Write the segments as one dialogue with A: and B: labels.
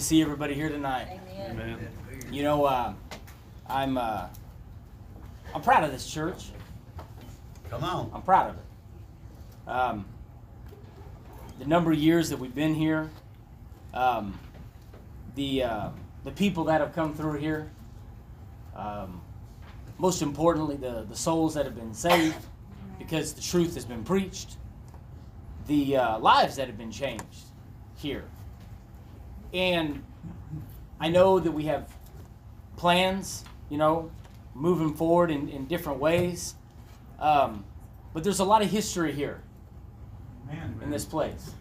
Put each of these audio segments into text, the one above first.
A: to see everybody here tonight.
B: Amen.
A: You know, uh, I'm uh, I'm proud of this church.
C: Come on.
A: I'm proud of it. Um, the number of years that we've been here, um, the uh, the people that have come through here, um, most importantly, the the souls that have been saved because the truth has been preached, the uh, lives that have been changed here, and I know that we have plans, you know, moving forward in, in different ways. Um, but there's a lot of history here in this place,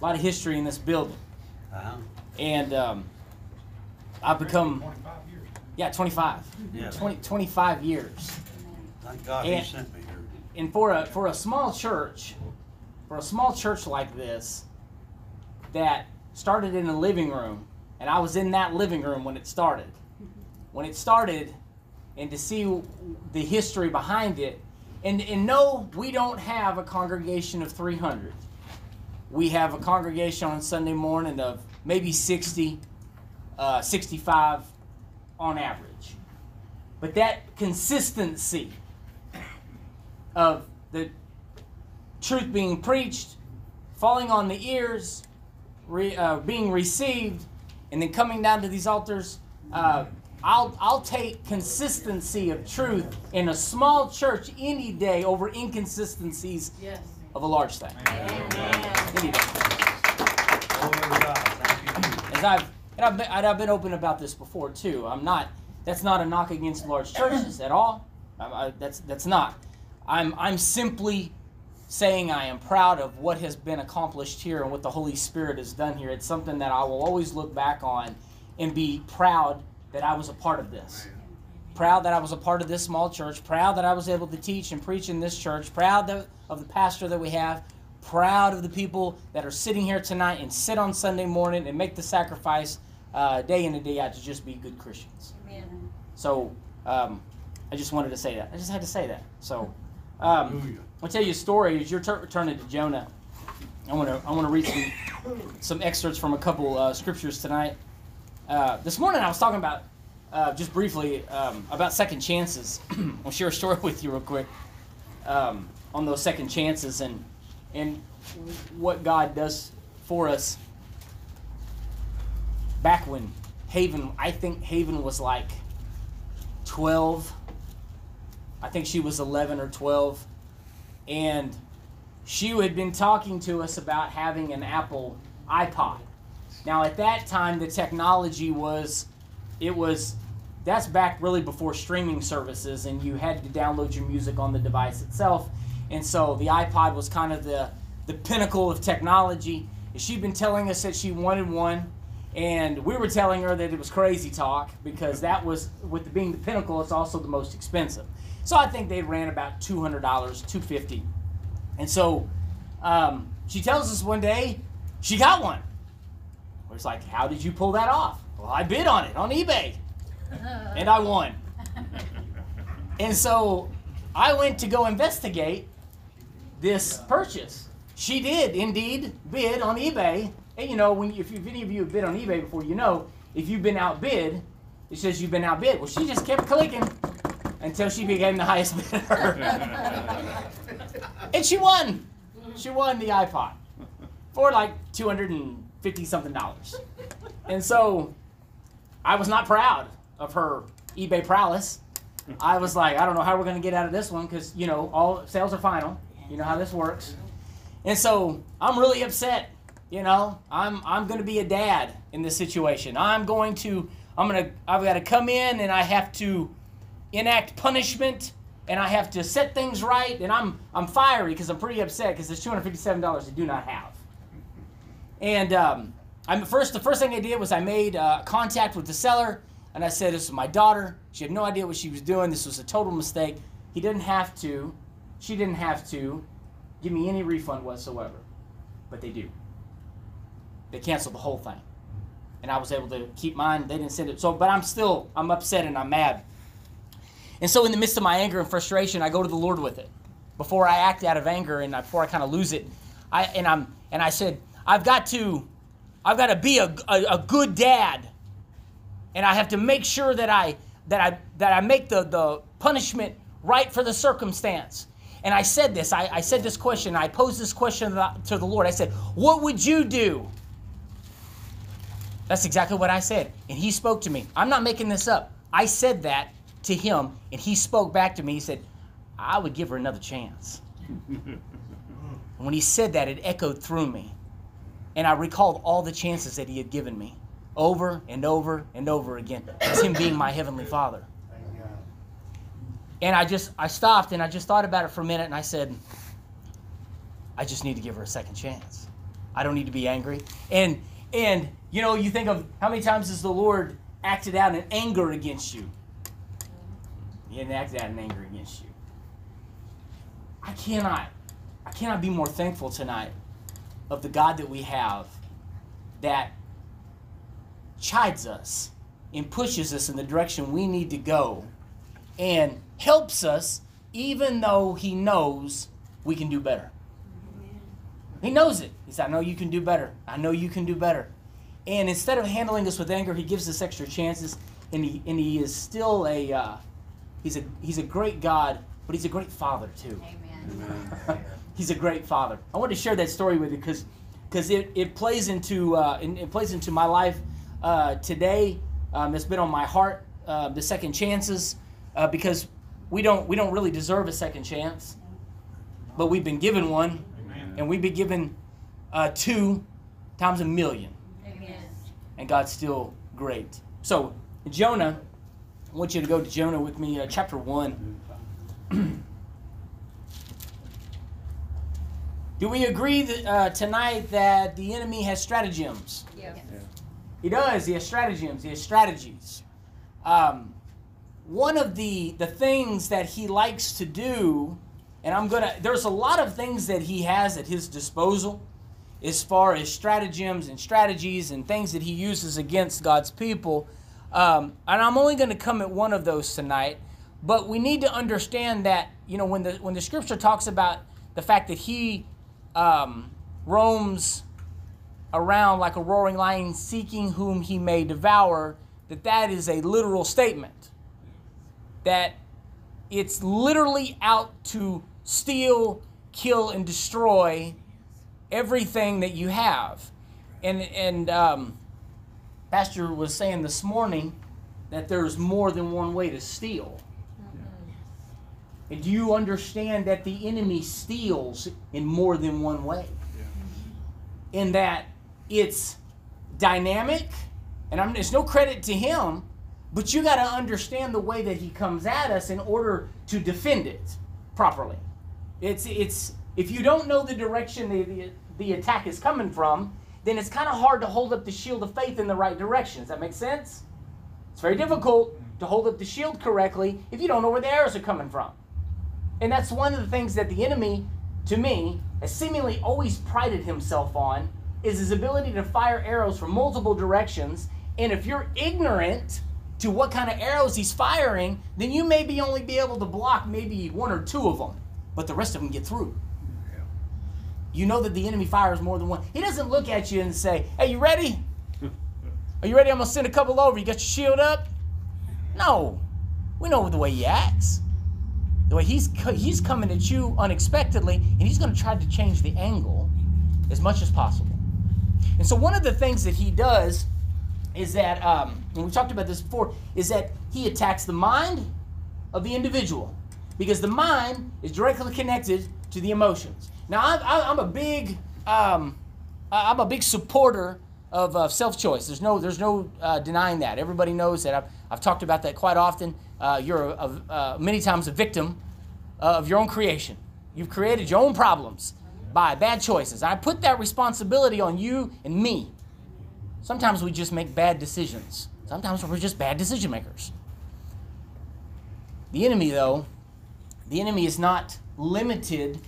A: a lot of history in this building.
C: Uh-huh.
A: And um, I've become, yeah, 25.
C: Yeah.
A: 20, 25 years.
C: Thank God
A: And-
C: he sent me here.
A: And for a, for a small church, for a small church like this, that started in a living room, and I was in that living room when it started. When it started, and to see the history behind it, and, and no, we don't have a congregation of 300. We have a congregation on Sunday morning of maybe 60, uh, 65 on average. But that consistency of the truth being preached, falling on the ears, re, uh, being received, and then coming down to these altars. Uh, I'll, I'll take consistency of truth in a small church any day over inconsistencies
B: Yes.
A: of a large thing. Any day.
C: Glory to God. Thank you.
A: As I've and I've been, and I've been open about this before too. I'm not. That's not a knock against large churches at all. I, I, that's that's not. I'm I'm simply saying I am proud of what has been accomplished here and what the Holy Spirit has done here. It's something that I will always look back on and be proud that I was a part of this. Proud that I was a part of this small church. Proud that I was able to teach and preach in this church. Proud that, of the pastor that we have. Proud of the people that are sitting here tonight and sit on Sunday morning and make the sacrifice uh, day in and day out to just be good Christians.
B: Amen.
A: So um, I just wanted to say that. I just had to say that. So um, I'll tell you a story. You're tur- turning to Jonah, I want to I want to read some some excerpts from a couple uh, scriptures tonight. Uh, this morning I was talking about uh, just briefly um, about second chances. I'll share a story with you real quick um, on those second chances and and what God does for us. Back when Haven, I think Haven was like 12. I think she was 11 or 12. And she had been talking to us about having an Apple iPod. Now, at that time, the technology was, it was, that's back really before streaming services, and you had to download your music on the device itself. And so the iPod was kind of the, the pinnacle of technology. And she'd been telling us that she wanted one, and we were telling her that it was crazy talk because that was, with being the pinnacle, it's also the most expensive. So I think they ran about $200, 250 And so um, she tells us one day she got one. We're like, how did you pull that off? Well, I bid on it on eBay, and I won. And so I went to go investigate this purchase. She did indeed bid on eBay. And you know, when if, if any of you have bid on eBay before, you know if you've been outbid, it says you've been outbid. Well, she just kept clicking until she became the highest bidder, and she won. She won the iPod for like two hundred and fifty something dollars. And so I was not proud of her eBay prowess. I was like, I don't know how we're going to get out of this one because, you know, all sales are final. You know how this works. And so I'm really upset. You know, I'm I'm going to be a dad in this situation. I'm going to I'm going to I've got to come in and I have to enact punishment and I have to set things right and I'm I'm fiery because I'm pretty upset because there's $257 I do not have. And um, I'm first. The first thing I did was I made uh, contact with the seller, and I said, "This is my daughter. She had no idea what she was doing. This was a total mistake. He didn't have to. She didn't have to give me any refund whatsoever, but they do. They canceled the whole thing, and I was able to keep mine. They didn't send it. So, but I'm still I'm upset and I'm mad. And so, in the midst of my anger and frustration, I go to the Lord with it. Before I act out of anger and before I kind of lose it, I and I'm and I said, I've got to I've got to be a, a, a good dad. And I have to make sure that I that I that I make the, the punishment right for the circumstance. And I said this, I, I said this question, I posed this question to the, to the Lord. I said, What would you do? That's exactly what I said. And he spoke to me. I'm not making this up. I said that to him, and he spoke back to me. He said, I would give her another chance. and when he said that, it echoed through me. And I recalled all the chances that he had given me over and over and over again as him being my heavenly father. And I just I stopped and I just thought about it for a minute and I said, I just need to give her a second chance. I don't need to be angry. And and you know, you think of how many times has the Lord acted out in anger against you? Didn't out in anger against you. I cannot I cannot be more thankful tonight of the God that we have that chides us and pushes us in the direction we need to go and helps us even though he knows we can do better. He knows it. He said, I know you can do better. I know you can do better. And instead of handling us with anger, he gives us extra chances, and he and he is still a uh, he's a he's a great God, but he's a great father too.
B: Amen.
A: he's a great father. I want to share that story with you because because it, it plays into uh, it, it plays into my life uh, today. Um, it's been on my heart. Uh, the second chances uh, because we don't we don't really deserve a second chance, but we've been given one, and we've been given uh, two times a million,
B: Amen.
A: and God's still great. So Jonah, I want you to go to Jonah with me, uh, chapter one. Do we agree that, uh, tonight that the enemy has stratagems?
B: Yes.
A: He does. He has stratagems. He has strategies. Um, one of the the things that he likes to do, and I'm gonna. There's a lot of things that he has at his disposal, as far as stratagems and strategies and things that he uses against God's people. Um, and I'm only going to come at one of those tonight. But we need to understand that you know when the when the scripture talks about the fact that he um, roams around like a roaring lion seeking whom he may devour that that is a literal statement that it's literally out to steal kill and destroy everything that you have and and um, pastor was saying this morning that there's more than one way to steal. And do you understand that the enemy steals in more than one way? In that it's dynamic, and I'm, it's no credit to him, but you got to understand the way that he comes at us in order to defend it properly. It's it's if you don't know the direction the, the, the attack is coming from, then it's kind of hard to hold up the shield of faith in the right direction. Does that make sense? It's very difficult to hold up the shield correctly if you don't know where the arrows are coming from. And that's one of the things that the enemy, to me, has seemingly always prided himself on is his ability to fire arrows from multiple directions. And if you're ignorant to what kind of arrows he's firing, then you maybe only be able to block maybe one or two of them, but the rest of them get through. You know that the enemy fires more than one. He doesn't look at you and say, Hey, you ready? Are you ready? I'm going to send a couple over. You got your shield up? No. We know the way he acts. The way he's, he's coming at you unexpectedly, and he's going to try to change the angle as much as possible. And so, one of the things that he does is that, um, and we talked about this before, is that he attacks the mind of the individual because the mind is directly connected to the emotions. Now, I'm, I'm a big, um, I'm a big supporter of uh, self-choice. There's no, there's no uh, denying that. Everybody knows that. I've, I've talked about that quite often. Uh, you're a, a, uh, many times a victim of your own creation. You've created your own problems by bad choices. I put that responsibility on you and me. Sometimes we just make bad decisions. Sometimes we're just bad decision makers. The enemy, though, the enemy is not limited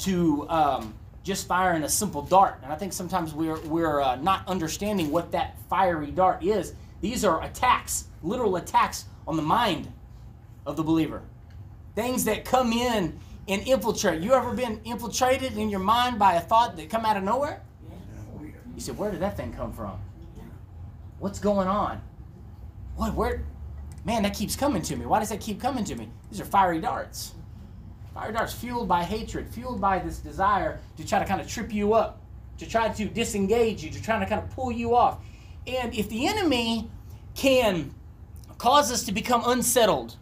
A: to um, just firing a simple dart. And I think sometimes we're, we're uh, not understanding what that fiery dart is. These are attacks, literal attacks on the mind of the believer. Things that come in and infiltrate. You ever been infiltrated in your mind by a thought that come out of nowhere? You said, where did that thing come from? What's going on? What, where? Man, that keeps coming to me. Why does that keep coming to me? These are fiery darts. Fire darts fueled by hatred, fueled by this desire to try to kind of trip you up, to try to disengage you, to try to kind of pull you off. And if the enemy can cause us to become unsettled,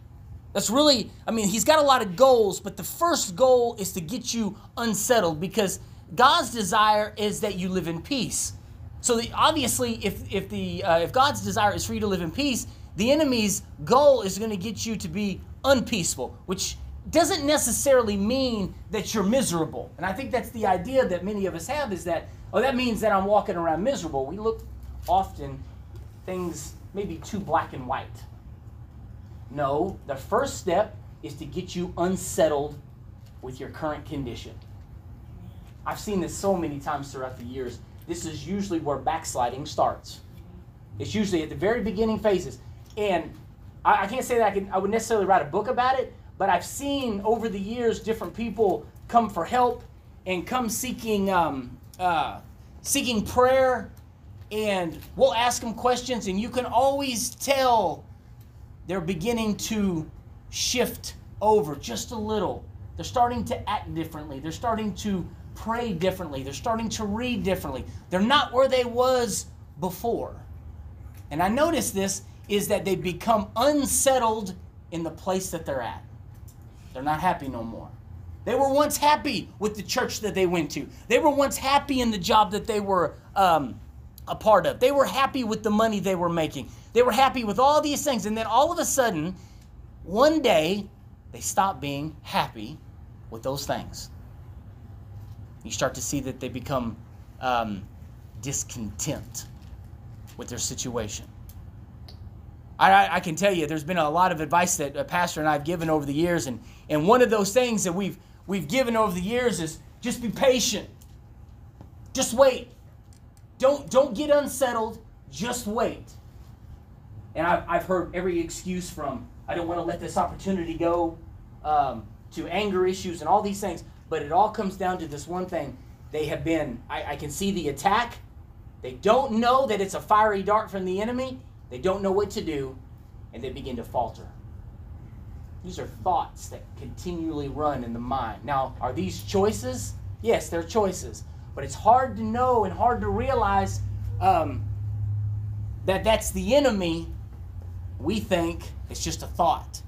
A: that's really, I mean, he's got a lot of goals, but the first goal is to get you unsettled because God's desire is that you live in peace. So the, obviously, if if the uh, if God's desire is for you to live in peace, the enemy's goal is going to get you to be unpeaceful, which doesn't necessarily mean that you're miserable. And I think that's the idea that many of us have is that oh that means that I'm walking around miserable. We look often things maybe too black and white. No, the first step is to get you unsettled with your current condition. I've seen this so many times throughout the years. This is usually where backsliding starts. It's usually at the very beginning phases. And I, I can't say that I, can, I would necessarily write a book about it, but I've seen over the years different people come for help and come seeking um, uh, seeking prayer, and we'll ask them questions, and you can always tell they're beginning to shift over just a little. They're starting to act differently. They're starting to pray differently. They're starting to read differently. They're not where they was before. And I notice this is that they become unsettled in the place that they're at. They're not happy no more. They were once happy with the church that they went to. They were once happy in the job that they were um, a part of. They were happy with the money they were making. They were happy with all these things. And then all of a sudden, one day, they stop being happy with those things. You start to see that they become um, discontent with their situation. I, I, can tell you, there's been a lot of advice that a pastor and I have given over the years, and, and one of those things that we've we've given over the years is just be patient. Just wait. Don't don't get unsettled. Just wait. And I've, I've heard every excuse from I don't want to let this opportunity go um, to anger issues and all these things. But it all comes down to this one thing. They have been, I, I can see the attack. They don't know that it's a fiery dart from the enemy. They don't know what to do, and they begin to falter. These are thoughts that continually run in the mind. Now, are these choices? Yes, they're choices. But it's hard to know and hard to realize um, that that's the enemy. We think it's just a thought.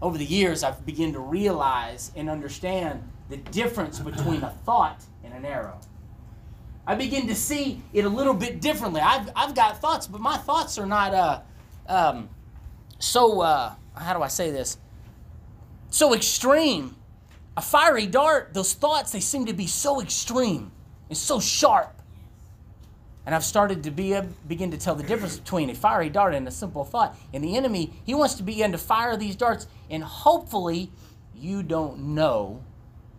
A: Over the years, I've begun to realize and understand the difference between a thought and an arrow. I begin to see it a little bit differently. I've, I've got thoughts, but my thoughts are not uh, um, so, uh, how do I say this? So extreme. A fiery dart, those thoughts, they seem to be so extreme and so sharp. And I've started to be a, begin to tell the difference between a fiery dart and a simple thought. And the enemy, he wants to begin to fire these darts, and hopefully you don't know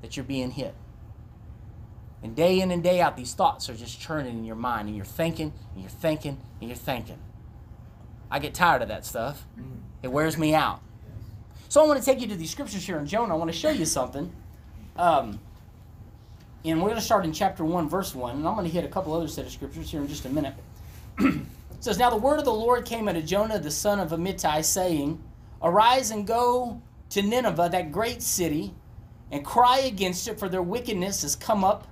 A: that you're being hit. And day in and day out, these thoughts are just churning in your mind, and you're thinking, and you're thinking, and you're thinking. I get tired of that stuff. It wears me out. So I want to take you to these scriptures here in Jonah. I want to show you something. Um, and we're going to start in chapter 1, verse 1. And I'm going to hit a couple other set of scriptures here in just a minute. it says, Now the word of the Lord came unto Jonah, the son of Amittai, saying, Arise and go to Nineveh, that great city, and cry against it, for their wickedness has come up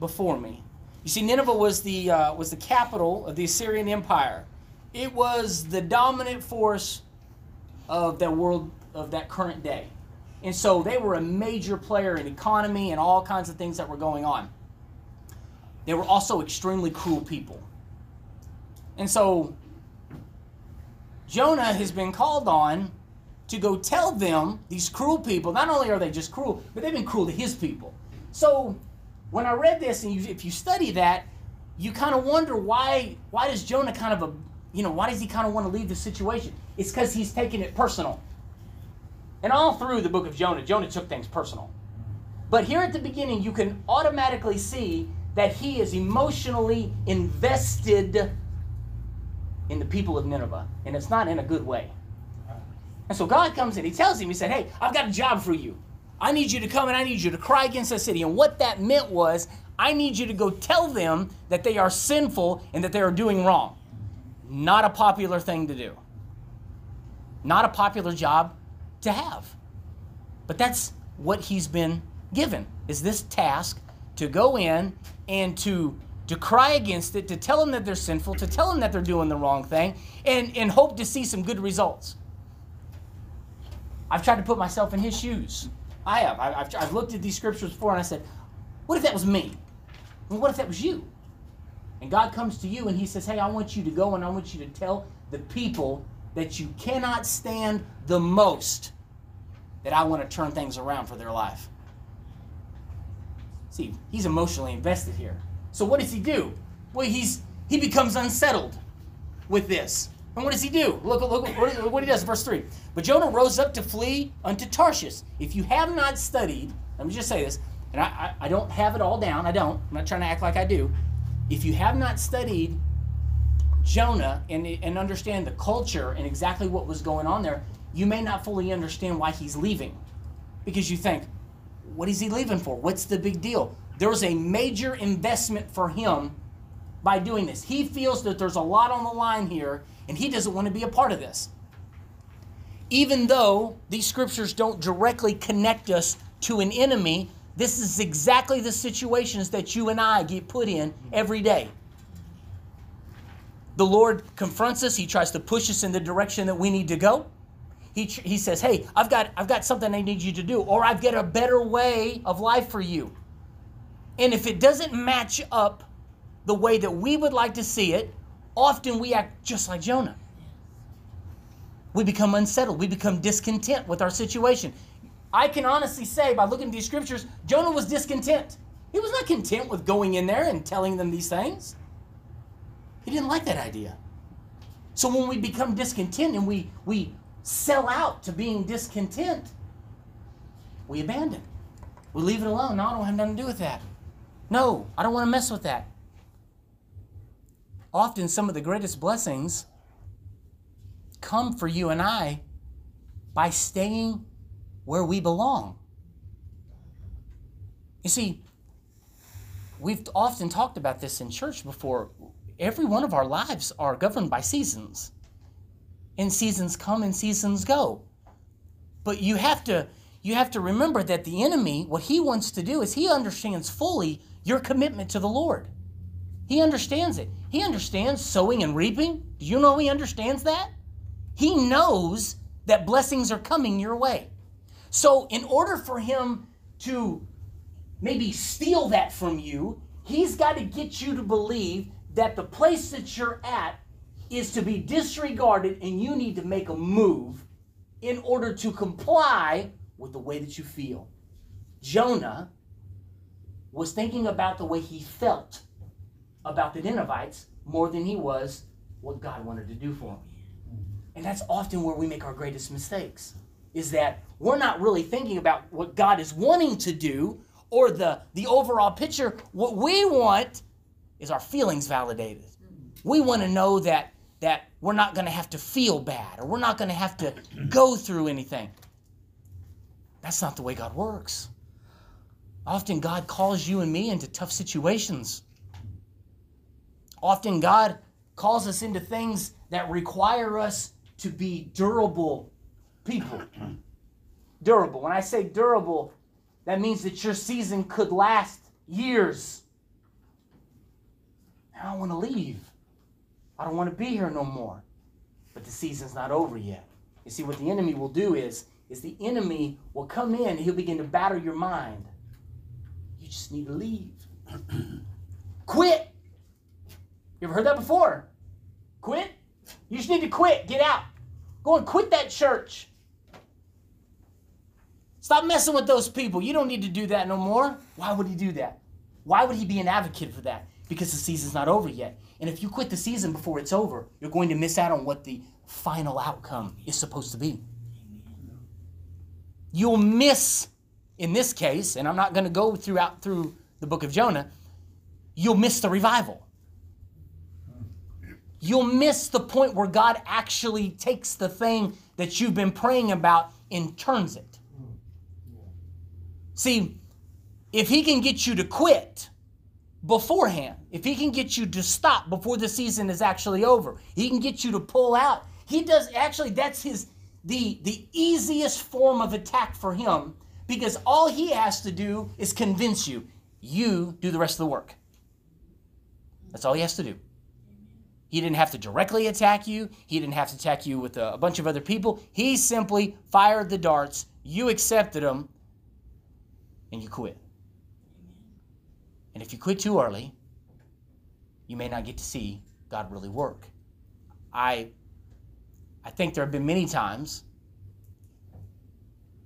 A: before me. You see, Nineveh was the, uh, was the capital of the Assyrian Empire. It was the dominant force of that world, of that current day. And so they were a major player in economy and all kinds of things that were going on. They were also extremely cruel people. And so Jonah has been called on to go tell them, these cruel people, not only are they just cruel, but they've been cruel to his people. So when I read this, and you, if you study that, you kind of wonder why why does Jonah kind of a you know why does he kind of want to leave the situation? It's because he's taking it personal. And all through the book of Jonah, Jonah took things personal. But here at the beginning, you can automatically see that he is emotionally invested in the people of Nineveh, and it's not in a good way. And so God comes in, he tells him, he said, Hey, I've got a job for you. I need you to come and I need you to cry against the city. And what that meant was, I need you to go tell them that they are sinful and that they are doing wrong. Not a popular thing to do. Not a popular job to have. But that's what he's been given is this task to go in and to to cry against it, to tell them that they're sinful, to tell them that they're doing the wrong thing, and, and hope to see some good results. I've tried to put myself in his shoes. I have. I, have I've looked at these scriptures before and I said, what if that was me? What if that was you? And God comes to you and he says, hey, I want you to go and I want you to tell the people that you cannot stand the most that I want to turn things around for their life. See, he's emotionally invested here. So what does he do? Well, he's he becomes unsettled with this. And what does he do? Look, look, look what he does, verse 3. But Jonah rose up to flee unto Tarshish. If you have not studied, let me just say this, and I, I, I don't have it all down, I don't. I'm not trying to act like I do. If you have not studied Jonah and, and understand the culture and exactly what was going on there, you may not fully understand why he's leaving. Because you think, what is he leaving for? What's the big deal? There was a major investment for him by doing this. He feels that there's a lot on the line here, and he doesn't want to be a part of this. Even though these scriptures don't directly connect us to an enemy, this is exactly the situations that you and I get put in every day. The Lord confronts us, He tries to push us in the direction that we need to go. He, he says, Hey, I've got, I've got something I need you to do, or I've got a better way of life for you. And if it doesn't match up the way that we would like to see it, often we act just like Jonah. We become unsettled. We become discontent with our situation. I can honestly say, by looking at these scriptures, Jonah was discontent. He was not content with going in there and telling them these things. He didn't like that idea. So when we become discontent and we, we sell out to being discontent, we abandon. We leave it alone. No, I don't have nothing to do with that. No, I don't want to mess with that. Often, some of the greatest blessings come for you and I by staying where we belong. You see, we've often talked about this in church before. Every one of our lives are governed by seasons. And seasons come and seasons go. But you have to you have to remember that the enemy, what he wants to do is he understands fully your commitment to the Lord. He understands it. He understands sowing and reaping. Do you know he understands that? He knows that blessings are coming your way. So, in order for him to maybe steal that from you, he's got to get you to believe that the place that you're at is to be disregarded and you need to make a move in order to comply with the way that you feel. Jonah was thinking about the way he felt about the Ninevites more than he was what God wanted to do for him. And that's often where we make our greatest mistakes. Is that we're not really thinking about what God is wanting to do or the, the overall picture. What we want is our feelings validated. We want to know that that we're not going to have to feel bad or we're not going to have to go through anything. That's not the way God works. Often God calls you and me into tough situations. Often God calls us into things that require us to be durable people. durable. When I say durable, that means that your season could last years. Now I don't want to leave. I don't want to be here no more. But the season's not over yet. You see, what the enemy will do is, is the enemy will come in he'll begin to batter your mind. You just need to leave. quit. You ever heard that before? Quit? You just need to quit. Get out. Go and quit that church. Stop messing with those people. You don't need to do that no more. Why would he do that? Why would he be an advocate for that? Because the season's not over yet. And if you quit the season before it's over, you're going to miss out on what the final outcome is supposed to be. You'll miss in this case, and I'm not going to go throughout through the book of Jonah, you'll miss the revival. You'll miss the point where God actually takes the thing that you've been praying about and turns it. See, if he can get you to quit, beforehand, if he can get you to stop before the season is actually over, he can get you to pull out. He does actually that's his the the easiest form of attack for him because all he has to do is convince you. You do the rest of the work. That's all he has to do. He didn't have to directly attack you. He didn't have to attack you with a, a bunch of other people. He simply fired the darts. You accepted them, and you quit. And if you quit too early, you may not get to see God really work. I, I think there have been many times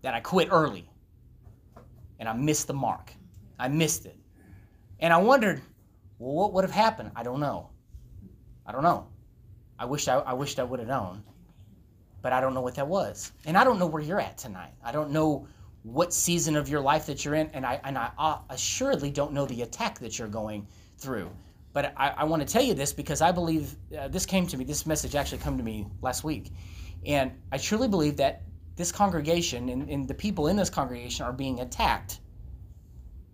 A: that I quit early and I missed the mark. I missed it. And I wondered, well, what would have happened? I don't know. I don't know. I wish I, I wished I would have known, but I don't know what that was. And I don't know where you're at tonight. I don't know what season of your life that you're in, and I and I assuredly don't know the attack that you're going through. But I, I want to tell you this because I believe uh, this came to me. This message actually came to me last week, and I truly believe that this congregation and, and the people in this congregation are being attacked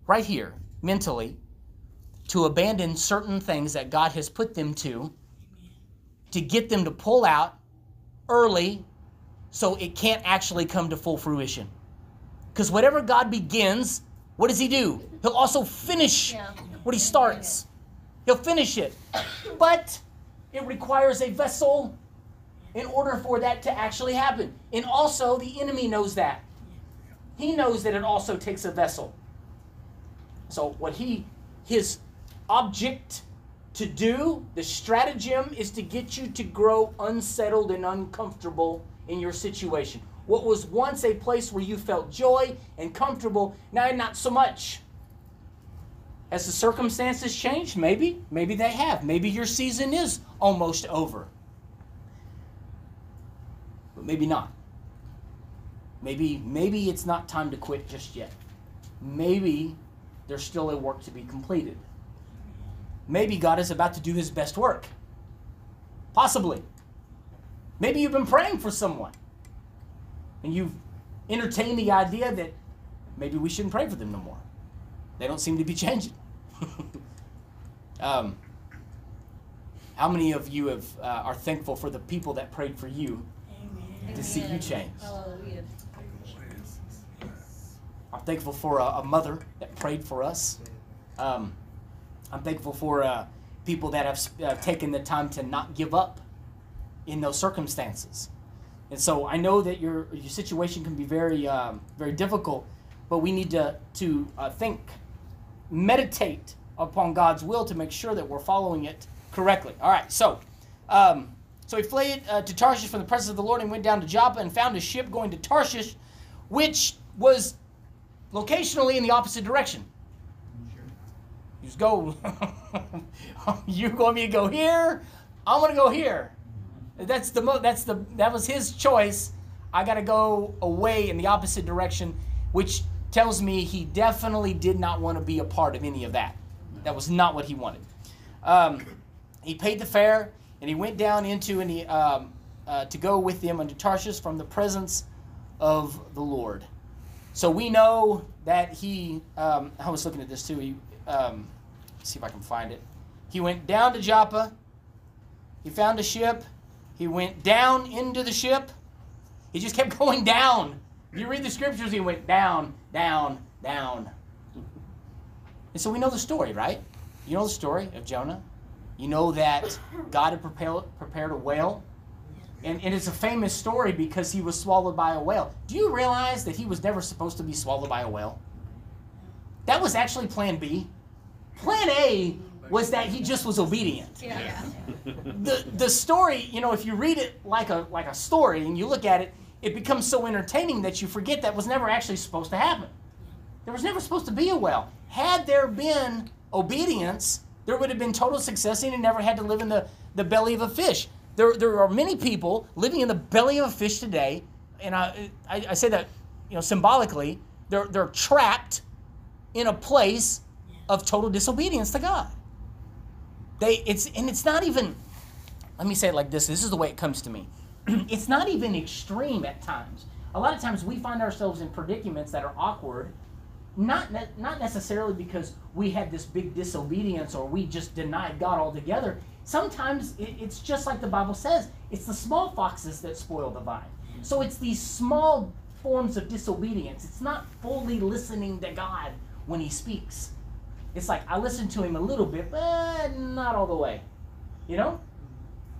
A: right here mentally to abandon certain things that God has put them to, to get them to pull out early so it can't actually come to full fruition. Because whatever God begins, what does He do? He'll also finish yeah. what He starts. He'll finish it. But it requires a vessel in order for that to actually happen. And also, the enemy knows that. He knows that it also takes a vessel. So, what he, his object to do, the stratagem is to get you to grow unsettled and uncomfortable in your situation. What was once a place where you felt joy and comfortable, now not so much. Has the circumstances changed? Maybe. Maybe they have. Maybe your season is almost over. But maybe not. Maybe maybe it's not time to quit just yet. Maybe there's still a work to be completed. Maybe God is about to do his best work. Possibly. Maybe you've been praying for someone and you've entertained the idea that maybe we shouldn't pray for them no more. They don't seem to be changing. um, how many of you have, uh, are thankful for the people that prayed for you Amen. to see you change? Hallelujah. I'm thankful for a, a, mother that prayed for us. Um, I'm thankful for uh, people that have uh, taken the time to not give up in those circumstances. And so I know that your your situation can be very um, very difficult, but we need to to uh, think, meditate upon God's will to make sure that we're following it correctly. All right, so. Um, so he fled uh, to Tarshish from the presence of the Lord and went down to Joppa and found a ship going to Tarshish, which was locationally in the opposite direction. Just go. you want me to go here? I'm gonna go here. That's the mo- that's the that was his choice. I got to go away in the opposite direction, which tells me he definitely did not want to be a part of any of that. That was not what he wanted. Um, he paid the fare and he went down into and he um, uh, to go with them unto Tarshish from the presence of the Lord. So we know that he. Um, I was looking at this too. He um, see if I can find it. He went down to Joppa. He found a ship. He went down into the ship. He just kept going down. You read the scriptures, he went down, down, down. And so we know the story, right? You know the story of Jonah. You know that God had prepared, prepared a whale. And, and it's a famous story because he was swallowed by a whale. Do you realize that he was never supposed to be swallowed by a whale? That was actually plan B. Plan A was that he just was obedient. Yeah. The the story, you know, if you read it like a like a story and you look at it, it becomes so entertaining that you forget that was never actually supposed to happen. There was never supposed to be a well. Had there been obedience, there would have been total success and he never had to live in the, the belly of a fish. There, there are many people living in the belly of a fish today, and I, I, I say that you know symbolically, they're, they're trapped in a place of total disobedience to God. They it's and it's not even let me say it like this. This is the way it comes to me. it's not even extreme at times. A lot of times we find ourselves in predicaments that are awkward, not ne- not necessarily because we had this big disobedience or we just denied God altogether. Sometimes it, it's just like the Bible says, it's the small foxes that spoil the vine. So it's these small forms of disobedience. It's not fully listening to God when He speaks. It's like I listen to Him a little bit, but not all the way. You know?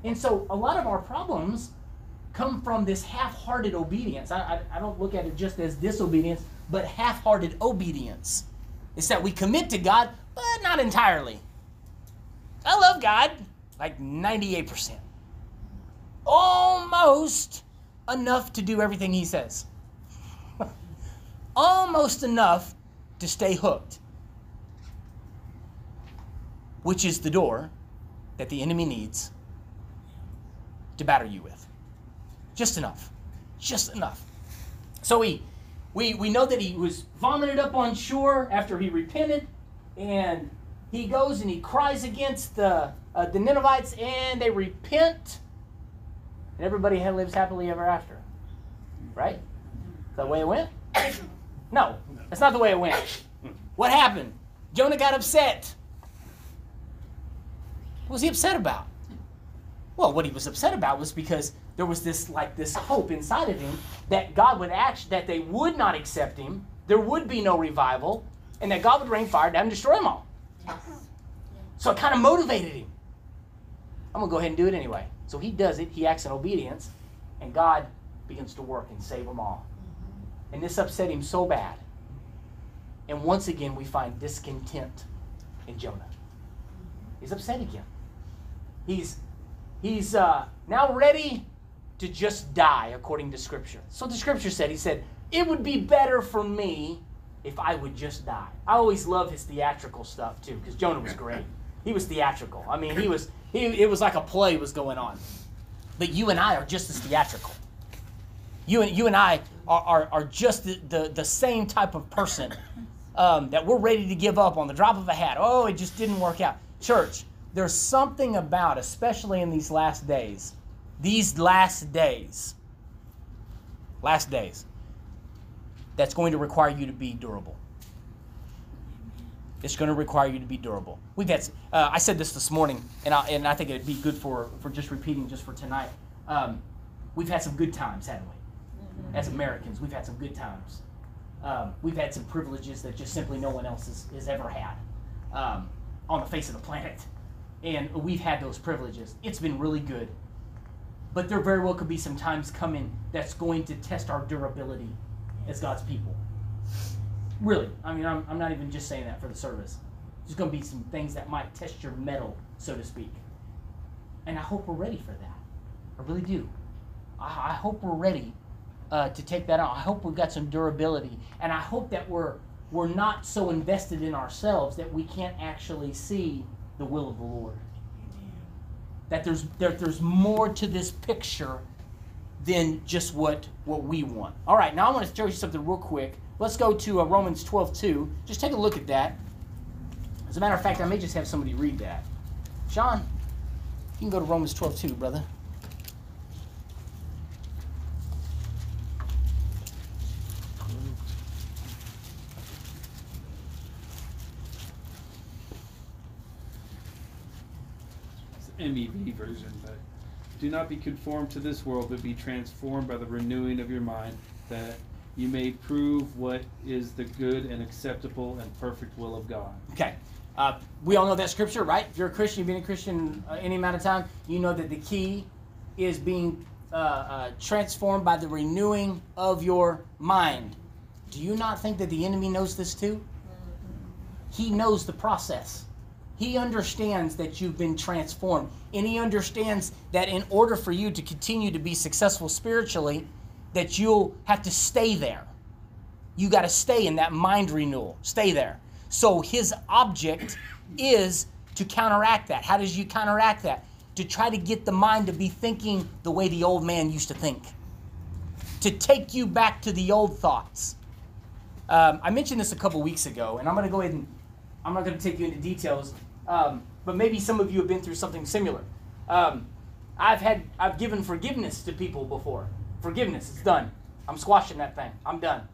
A: And so a lot of our problems come from this half-hearted obedience. I, I, I, don't look at it just as disobedience, but half-hearted obedience. It's that we commit to God, but not entirely. I love God, like 98%. Almost enough to do everything He says. Almost enough to stay hooked. Which is the door that the enemy needs to batter you with. Just enough. Just enough. So we, we, we know that he was vomited up on shore after he repented, and he goes and he cries against the, uh, the Ninevites, and they repent, and everybody lives happily ever after. Right? The way it went? No, that's not the way it went. What happened? Jonah got upset. What was he upset about? Well, what he was upset about was because there was this like this hope inside of him that God would act that they would not accept him, there would be no revival, and that God would rain fire down and destroy them all. So it kind of motivated him. I'm gonna go ahead and do it anyway. So he does it, he acts in obedience, and God begins to work and save them all. Mm-hmm. And this upset him so bad. And once again, we find discontent in Jonah. Mm-hmm. He's upset again. He's he's uh, now ready to just die according to Scripture. So the Scripture said, He said, It would be better for me if I would just die. I always love his theatrical stuff too, because Jonah was great. He was theatrical. I mean, he was he it was like a play was going on. But you and I are just as theatrical. You and you and I are, are, are just the, the, the same type of person um, that we're ready to give up on the drop of a hat. Oh, it just didn't work out. Church, there's something about, especially in these last days, these last days, last days, that's going to require you to be durable. It's going to require you to be durable. We've had, uh, I said this this morning, and I, and I think it'd be good for, for just repeating just for tonight. Um, we've had some good times, haven't we? As Americans, we've had some good times. Um, we've had some privileges that just simply no one else has, has ever had um, on the face of the planet. And we've had those privileges. It's been really good. But there very well could be some times coming that's going to test our durability as God's people. Really. I mean, I'm, I'm not even just saying that for the service. There's going to be some things that might test your mettle, so to speak. And I hope we're ready for that. I really do. I, I hope we're ready uh, to take that on. I hope we've got some durability. And I hope that we're, we're not so invested in ourselves that we can't actually see the will of the Lord. That there's, there, there's more to this picture than just what, what we want. All right, now I want to show you something real quick. Let's go to uh, Romans 12 2. Just take a look at that. As a matter of fact, I may just have somebody read that. Sean, you can go to Romans 12 2, brother.
B: MEV version, but do not be conformed to this world, but be transformed by the renewing of your mind, that you may prove what is the good and acceptable and perfect will of God.
A: Okay. Uh, we all know that scripture, right? If you're a Christian, you've been a Christian uh, any amount of time, you know that the key is being uh, uh transformed by the renewing of your mind. Do you not think that the enemy knows this too? He knows the process. He understands that you've been transformed. And he understands that in order for you to continue to be successful spiritually, that you'll have to stay there. You got to stay in that mind renewal. Stay there. So his object is to counteract that. How does you counteract that? To try to get the mind to be thinking the way the old man used to think. To take you back to the old thoughts. Um, I mentioned this a couple weeks ago, and I'm going to go ahead and I'm not going to take you into details. Um, but maybe some of you have been through something similar. Um, I've had I've given forgiveness to people before. Forgiveness, it's done. I'm squashing that thing. I'm done.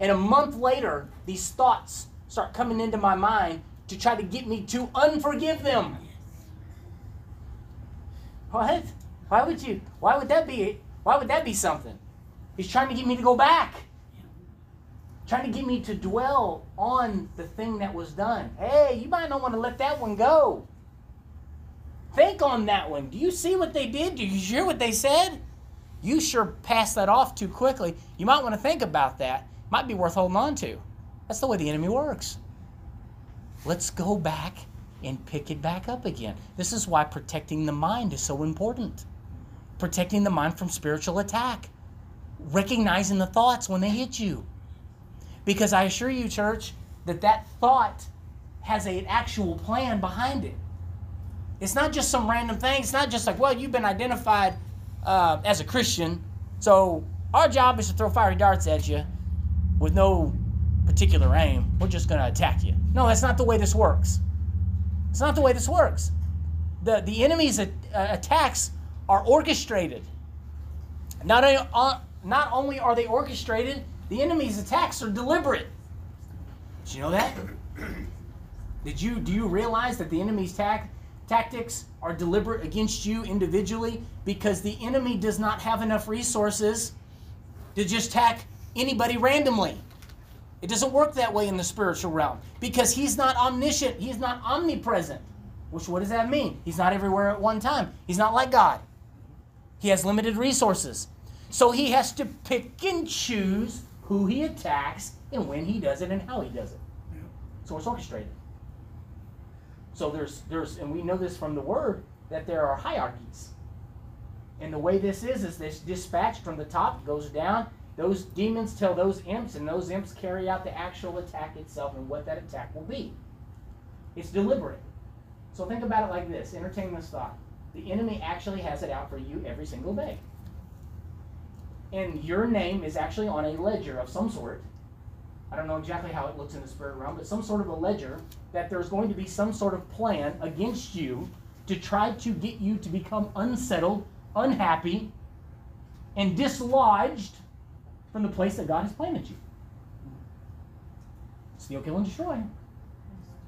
A: And a month later, these thoughts start coming into my mind to try to get me to unforgive them. What? Why would you? Why would that be? Why would that be something? He's trying to get me to go back. Trying to get me to dwell on the thing that was done. Hey, you might not want to let that one go. Think on that one. Do you see what they did? Do you hear what they said? You sure passed that off too quickly. You might want to think about that. Might be worth holding on to. That's the way the enemy works. Let's go back and pick it back up again. This is why protecting the mind is so important. Protecting the mind from spiritual attack. Recognizing the thoughts when they hit you. Because I assure you, church, that that thought has an actual plan behind it. It's not just some random thing. It's not just like, well, you've been identified uh, as a Christian, so our job is to throw fiery darts at you with no particular aim. We're just going to attack you. No, that's not the way this works. It's not the way this works. The, the enemy's uh, attacks are orchestrated. Not, only, uh, not only are they orchestrated, the enemy's attacks are deliberate. Did you know that? Did you do you realize that the enemy's tac- tactics are deliberate against you individually because the enemy does not have enough resources to just attack anybody randomly. It doesn't work that way in the spiritual realm because he's not omniscient, he's not omnipresent. Which what does that mean? He's not everywhere at one time. He's not like God. He has limited resources. So he has to pick and choose who he attacks and when he does it and how he does it. So it's orchestrated. So there's there's and we know this from the word that there are hierarchies. And the way this is is this dispatch from the top goes down. Those demons tell those imps, and those imps carry out the actual attack itself and what that attack will be. It's deliberate. So think about it like this. Entertain this thought. The enemy actually has it out for you every single day. And your name is actually on a ledger of some sort. I don't know exactly how it looks in the spirit realm, but some sort of a ledger that there's going to be some sort of plan against you to try to get you to become unsettled, unhappy, and dislodged from the place that God has planted you. Steal, kill, and destroy.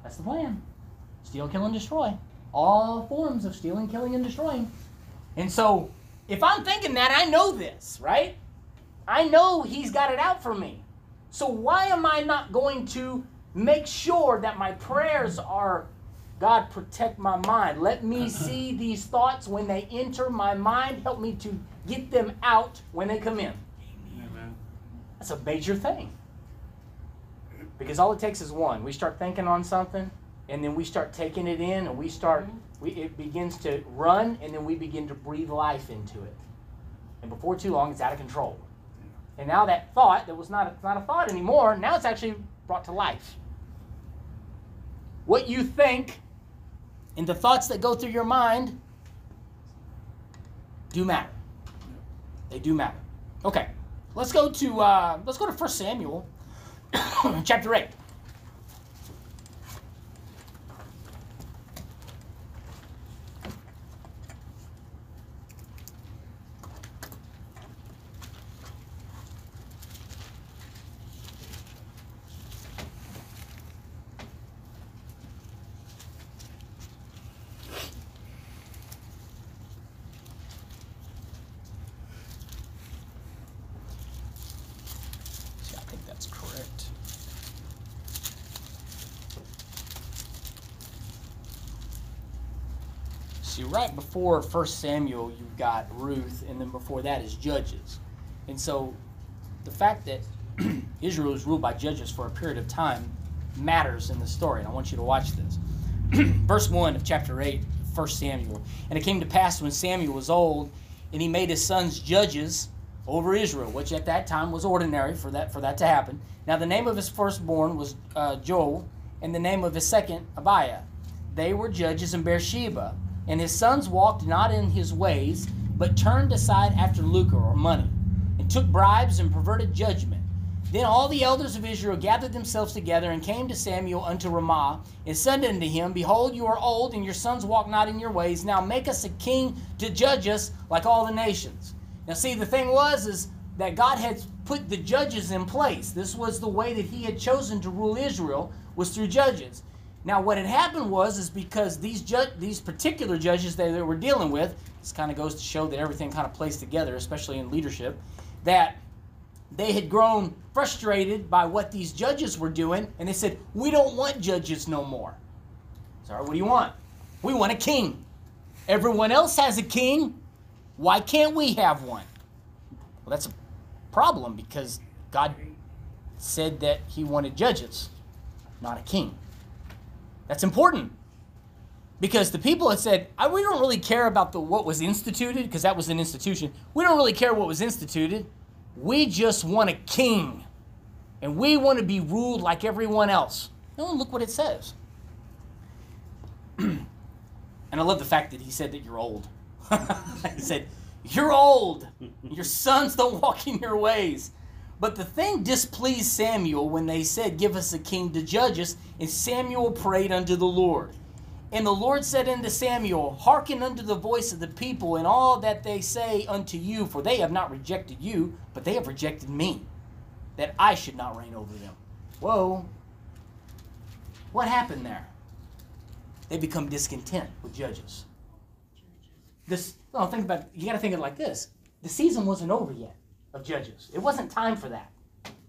A: That's the plan. Steal, kill, and destroy. All forms of stealing, killing, and destroying. And so, if I'm thinking that, I know this, right? I know He's got it out for me. So, why am I not going to make sure that my prayers are God, protect my mind. Let me see these thoughts when they enter my mind. Help me to get them out when they come in.
B: Amen.
A: That's a major thing. Because all it takes is one. We start thinking on something, and then we start taking it in, and we start, mm-hmm. We, it begins to run, and then we begin to breathe life into it. And before too long, it's out of control. And now that thought that was not a, not a thought anymore, now it's actually brought to life. What you think and the thoughts that go through your mind do matter. They do matter. Okay, let's go to uh, let's go to First Samuel, chapter eight. See, I think that's correct. Right before First Samuel, you've got Ruth, and then before that is Judges. And so the fact that Israel is ruled by judges for a period of time matters in the story, and I want you to watch this. Verse 1 of chapter 8, 1 Samuel. And it came to pass when Samuel was old, and he made his sons judges over Israel, which at that time was ordinary for that for that to happen. Now the name of his firstborn was uh, Joel, and the name of his second Abiah. They were judges in Beersheba, and his sons walked not in his ways, but turned aside after lucre or money, and took bribes and perverted judgment. Then all the elders of Israel gathered themselves together and came to Samuel unto Ramah, and said unto him, Behold, you are old, and your sons walk not in your ways. Now make us a king to judge us like all the nations. Now, see, the thing was, is that God had put the judges in place. This was the way that he had chosen to rule Israel was through judges. Now, what had happened was is because these ju- these particular judges that they were dealing with, this kind of goes to show that everything kind of plays together, especially in leadership, that they had grown frustrated by what these judges were doing, and they said, "We don't want judges no more." Sorry, what do you want? We want a king. Everyone else has a king. Why can't we have one? Well, that's a problem because God said that He wanted judges, not a king. That's important because the people had said, "We don't really care about the what was instituted because that was an institution. We don't really care what was instituted. We just want a king, and we want to be ruled like everyone else." No, look what it says. and I love the fact that he said that you're old. he said, You're old. Your sons don't walk in your ways. But the thing displeased Samuel when they said, Give us a king to judge us. And Samuel prayed unto the Lord. And the Lord said unto Samuel, Hearken unto the voice of the people and all that they say unto you, for they have not rejected you, but they have rejected me, that I should not reign over them. Whoa. What happened there? They become discontent with judges. This, well, think about you got to think of it like this: the season wasn't over yet of judges. It wasn't time for that.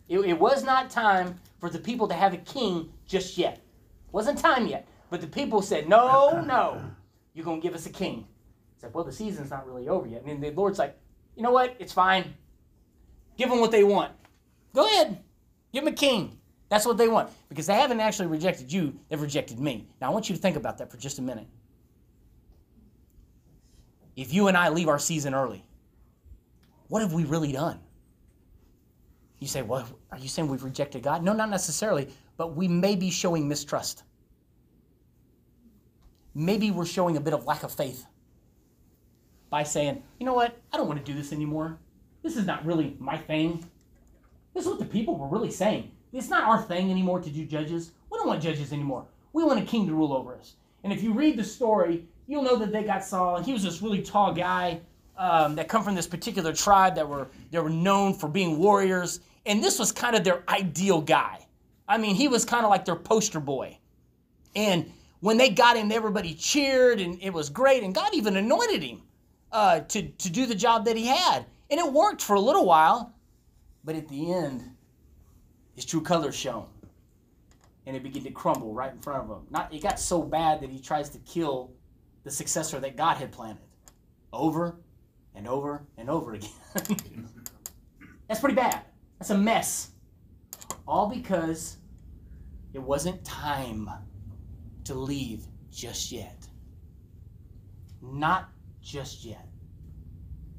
A: It, it was not time for the people to have a king just yet. Wasn't time yet. But the people said, "No, no, you're gonna give us a king." It's like, well, the season's not really over yet. And then the Lord's like, you know what? It's fine. Give them what they want. Go ahead. Give them a king. That's what they want. Because they haven't actually rejected you, they've rejected me. Now, I want you to think about that for just a minute. If you and I leave our season early, what have we really done? You say, well, are you saying we've rejected God? No, not necessarily, but we may be showing mistrust. Maybe we're showing a bit of lack of faith by saying, you know what, I don't want to do this anymore. This is not really my thing. This is what the people were really saying. It's not our thing anymore to do judges. We don't want judges anymore. We want a king to rule over us. And if you read the story, you'll know that they got Saul, and he was this really tall guy um, that come from this particular tribe that were that were known for being warriors, and this was kind of their ideal guy. I mean, he was kind of like their poster boy. And when they got him, everybody cheered, and it was great. And God even anointed him uh, to to do the job that he had, and it worked for a little while. But at the end, his true colors shone, and it began to crumble right in front of him. Not it got so bad that he tries to kill the successor that God had planted, over and over and over again. That's pretty bad. That's a mess. All because it wasn't time to leave just yet. Not just yet.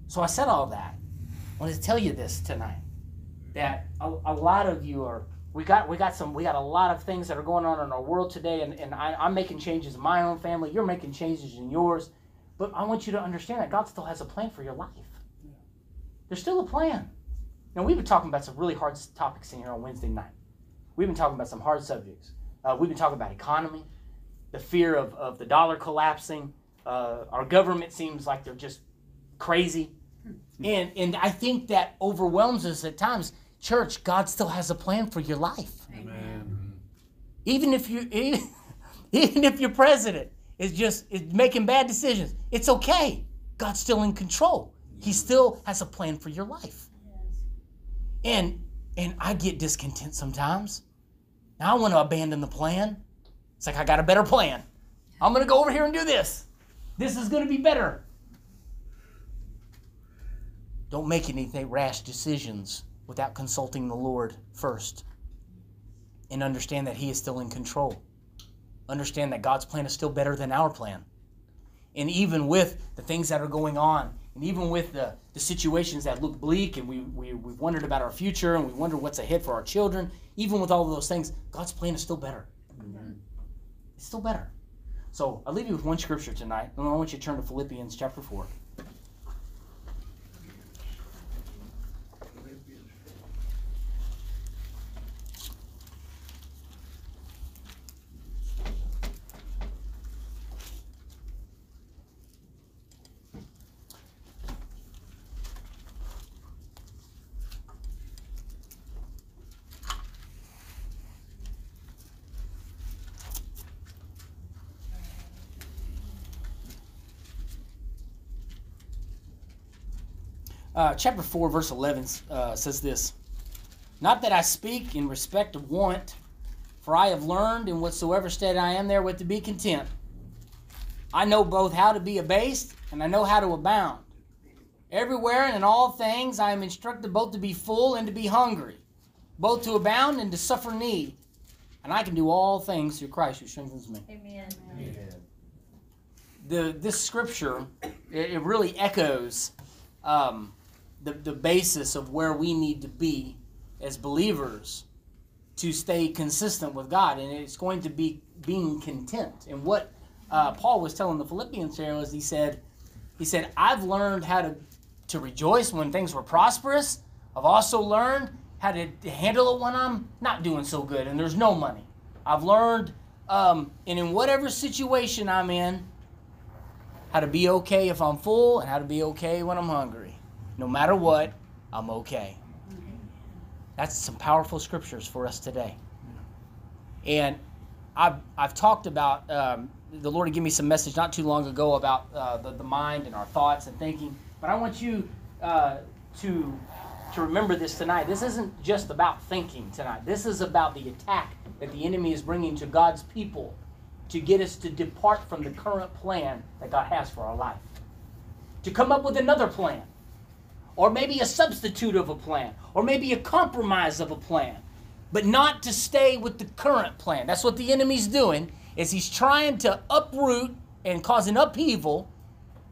A: So I said all that. I wanted to tell you this tonight that a, a lot of you are we got we got some we got a lot of things that are going on in our world today and, and I, i'm making changes in my own family you're making changes in yours but i want you to understand that god still has a plan for your life. There's still a plan. Now we've been talking about some really hard topics in here on wednesday night. We've been talking about some hard subjects. Uh, we've been talking about economy the fear of, of the dollar collapsing. Uh, our government seems like they're just crazy. And and i think that overwhelms us at times. Church god still has a plan for your life.
C: Amen.
A: even if you even if you're president is just is making bad decisions. It's okay. God's still in control. He still has a plan for your life. And and i get discontent sometimes. Now i want to abandon the plan. It's like i got a better plan. I'm going to go over here and do this. This is going to be better. Don't make any rash decisions without consulting the Lord first. And understand that He is still in control. Understand that God's plan is still better than our plan. And even with the things that are going on, and even with the, the situations that look bleak, and we, we, we've wondered about our future, and we wonder what's ahead for our children, even with all of those things, God's plan is still better. Mm-hmm. It's still better. So I'll leave you with one scripture tonight, and I want you to turn to Philippians chapter 4. Uh, chapter 4, verse 11 uh, says this Not that I speak in respect of want, for I have learned in whatsoever state I am therewith to be content. I know both how to be abased and I know how to abound. Everywhere and in all things I am instructed both to be full and to be hungry, both to abound and to suffer need. And I can do all things through Christ who strengthens me.
D: Amen.
A: The this scripture it, it really echoes um, the the basis of where we need to be as believers to stay consistent with God, and it's going to be being content. And what uh, Paul was telling the Philippians here was he said, he said, I've learned how to to rejoice when things were prosperous. I've also learned how to handle it when I'm not doing so good and there's no money. I've learned, um, and in whatever situation I'm in, how to be okay if I'm full and how to be okay when I'm hungry. No matter what, I'm okay. That's some powerful scriptures for us today. And I've, I've talked about, um, the Lord gave me some message not too long ago about uh, the, the mind and our thoughts and thinking. But I want you uh, to, to remember this tonight. This isn't just about thinking tonight, this is about the attack that the enemy is bringing to God's people to get us to depart from the current plan that God has for our life. To come up with another plan, or maybe a substitute of a plan, or maybe a compromise of a plan, but not to stay with the current plan. That's what the enemy's doing is he's trying to uproot and cause an upheaval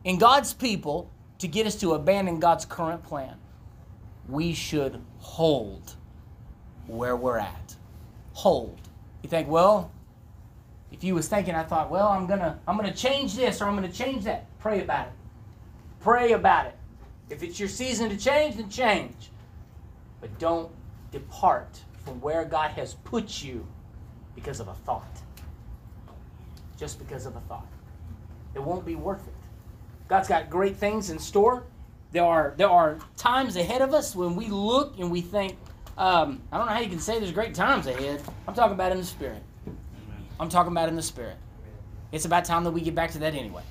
A: in God's people to get us to abandon God's current plan. We should hold where we're at. Hold. You think, well, if you was thinking, I thought, well, I'm gonna I'm gonna change this or I'm gonna change that. Pray about it. Pray about it. If it's your season to change, then change. But don't depart from where God has put you because of a thought. Just because of a thought. It won't be worth it. God's got great things in store. There are there are times ahead of us when we look and we think, um, I don't know how you can say there's great times ahead. I'm talking about in the spirit. I'm talking about in the spirit. It's about time that we get back to that anyway.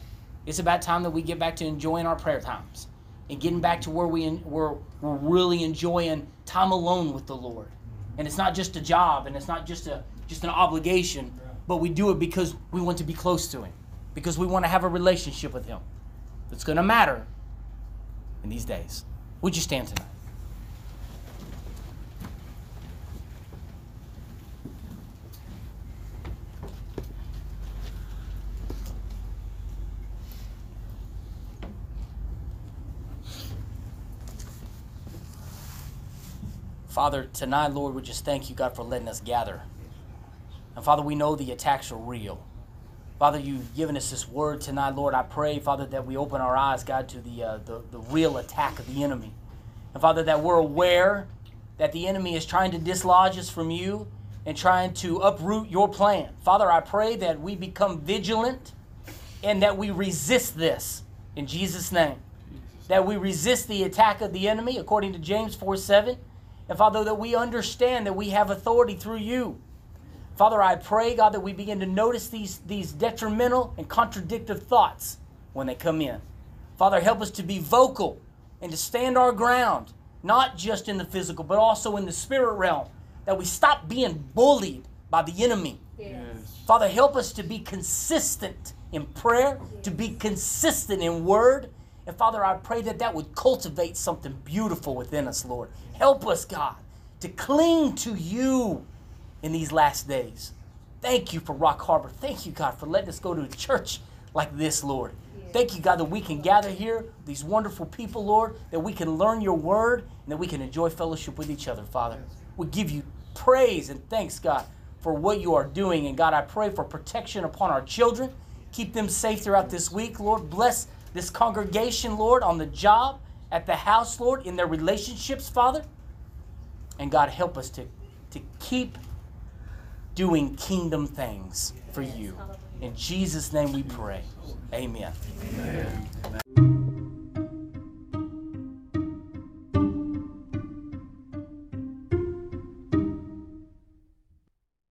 A: It's about time that we get back to enjoying our prayer times and getting back to where we we're, we're really enjoying time alone with the Lord. Mm-hmm. And it's not just a job and it's not just a just an obligation, but we do it because we want to be close to Him, because we want to have a relationship with Him. That's going to matter in these days. Would you stand tonight? Father, tonight, Lord, we just thank you, God, for letting us gather. And Father, we know the attacks are real. Father, you've given us this word tonight, Lord. I pray, Father, that we open our eyes, God, to the, uh, the, the real attack of the enemy. And Father, that we're aware that the enemy is trying to dislodge us from you and trying to uproot your plan. Father, I pray that we become vigilant and that we resist this in Jesus' name. That we resist the attack of the enemy, according to James 4 7. And Father, that we understand that we have authority through you. Father, I pray, God, that we begin to notice these, these detrimental and contradictive thoughts when they come in. Father, help us to be vocal and to stand our ground, not just in the physical, but also in the spirit realm, that we stop being bullied by the enemy.
D: Yes.
A: Father, help us to be consistent in prayer, to be consistent in word. And Father, I pray that that would cultivate something beautiful within us, Lord. Help us, God, to cling to you in these last days. Thank you for Rock Harbor. Thank you, God, for letting us go to a church like this, Lord. Thank you, God, that we can gather here, these wonderful people, Lord, that we can learn your word and that we can enjoy fellowship with each other, Father. We give you praise and thanks, God, for what you are doing. And God, I pray for protection upon our children. Keep them safe throughout this week, Lord. Bless this congregation, Lord, on the job, at the house, Lord, in their relationships, Father. And God, help us to, to keep doing kingdom things for you. In Jesus' name we pray. Amen.
C: Amen.